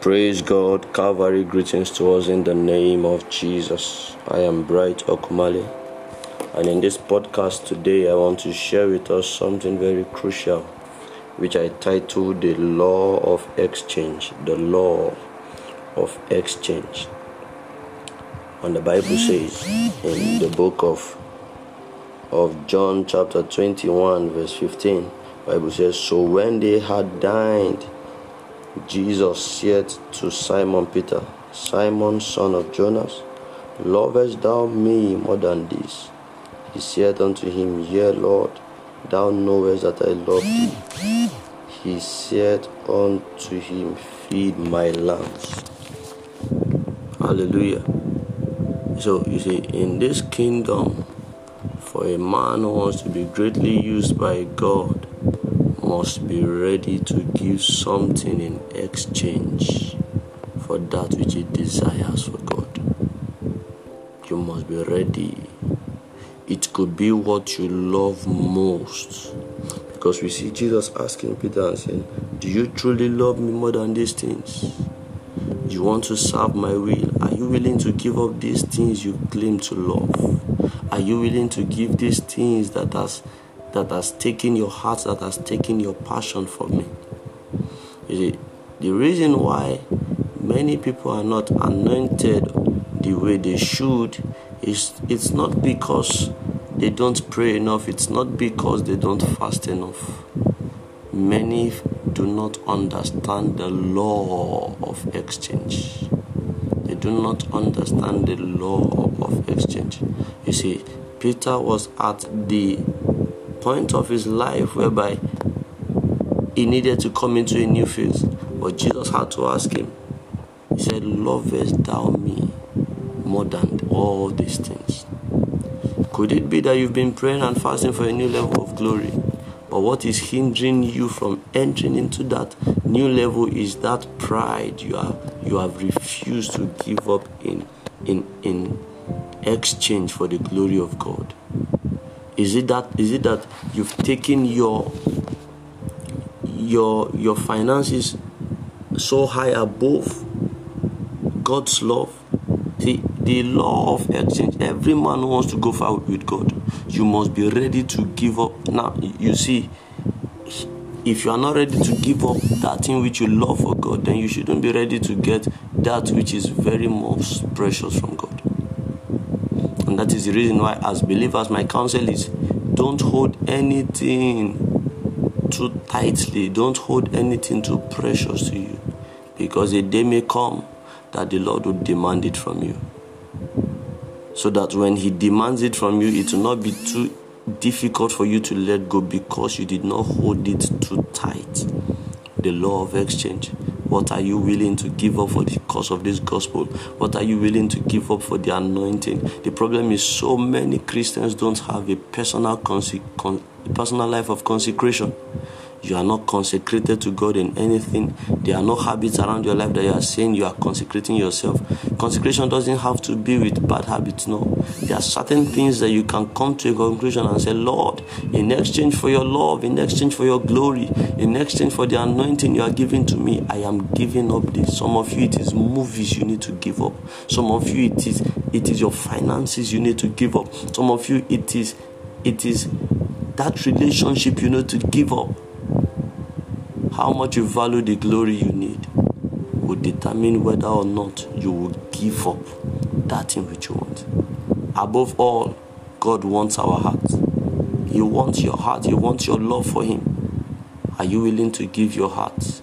Praise God, Calvary greetings to us in the name of Jesus. I am Bright Okumale, and in this podcast today, I want to share with us something very crucial, which I titled The Law of Exchange. The Law of Exchange. And the Bible says in the book of of John chapter 21 verse 15 Bible says so when they had dined Jesus said to Simon Peter, Simon, son of Jonas, lovest thou me more than this? He said unto him, Yea, Lord, thou knowest that I love thee. He said unto him, Feed my lambs. Hallelujah. So you see, in this kingdom, for a man who wants to be greatly used by God, must be ready to give something in exchange for that which he desires for God. You must be ready. It could be what you love most. Because we see Jesus asking Peter and saying, Do you truly love me more than these things? Do you want to serve my will? Are you willing to give up these things you claim to love? Are you willing to give these things that has that has taken your heart, that has taken your passion for me. You see, the reason why many people are not anointed the way they should is it's not because they don't pray enough, it's not because they don't fast enough. Many do not understand the law of exchange. Do not understand the law of exchange. You see, Peter was at the point of his life whereby he needed to come into a new phase. But Jesus had to ask him, He said, Lovest thou me more than all these things? Could it be that you've been praying and fasting for a new level of glory? But what is hindering you from entering into that new level is that pride you have you have refused to give up in in in exchange for the glory of God. Is it that is it that you've taken your your your finances so high above God's love? See, the law of exchange, every man wants to go far with God, you must be ready to give up. Now, you see, if you are not ready to give up that thing which you love for God, then you shouldn't be ready to get that which is very most precious from God. And that is the reason why, as believers, my counsel is don't hold anything too tightly, don't hold anything too precious to you, because a day may come that the Lord will demand it from you. So that when He demands it from you, it will not be too difficult for you to let go because you did not hold it too tight. The law of exchange. What are you willing to give up for the cause of this gospel? What are you willing to give up for the anointing? The problem is so many Christians don't have a personal conse- con- personal life of consecration. You are not consecrated to God in anything. There are no habits around your life that you are saying you are consecrating yourself. Consecration doesn't have to be with bad habits, no. There are certain things that you can come to a conclusion and say, Lord, in exchange for your love, in exchange for your glory, in exchange for the anointing you are giving to me, I am giving up this. Some of you, it is movies you need to give up. Some of you, it is it is your finances you need to give up. Some of you, it is it is that relationship you need to give up how much you value the glory you need will determine whether or not you will give up that in which you want. Above all, God wants our heart. He wants your heart, He wants your love for Him. Are you willing to give your heart,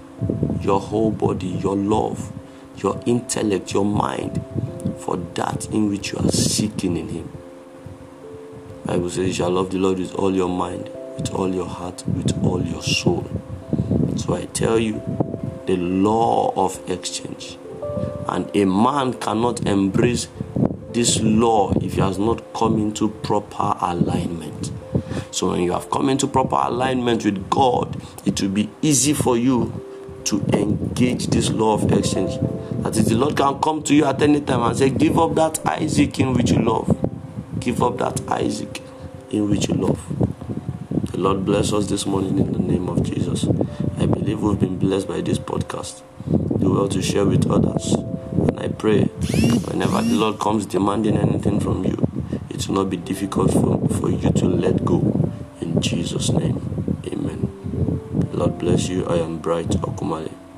your whole body, your love, your intellect, your mind for that in which you are seeking in Him? Bible says you shall love the Lord with all your mind, with all your heart, with all your soul. So I tell you, the law of exchange. And a man cannot embrace this law if he has not come into proper alignment. So when you have come into proper alignment with God, it will be easy for you to engage this law of exchange. That is, the Lord can come to you at any time and say, Give up that Isaac in which you love. Give up that Isaac in which you love. The Lord bless us this morning in the name of Jesus. Believe we've been blessed by this podcast. Do well to share with others. And I pray whenever the Lord comes demanding anything from you, it will not be difficult for, for you to let go. In Jesus' name, amen. Lord bless you. I am Bright Okumale.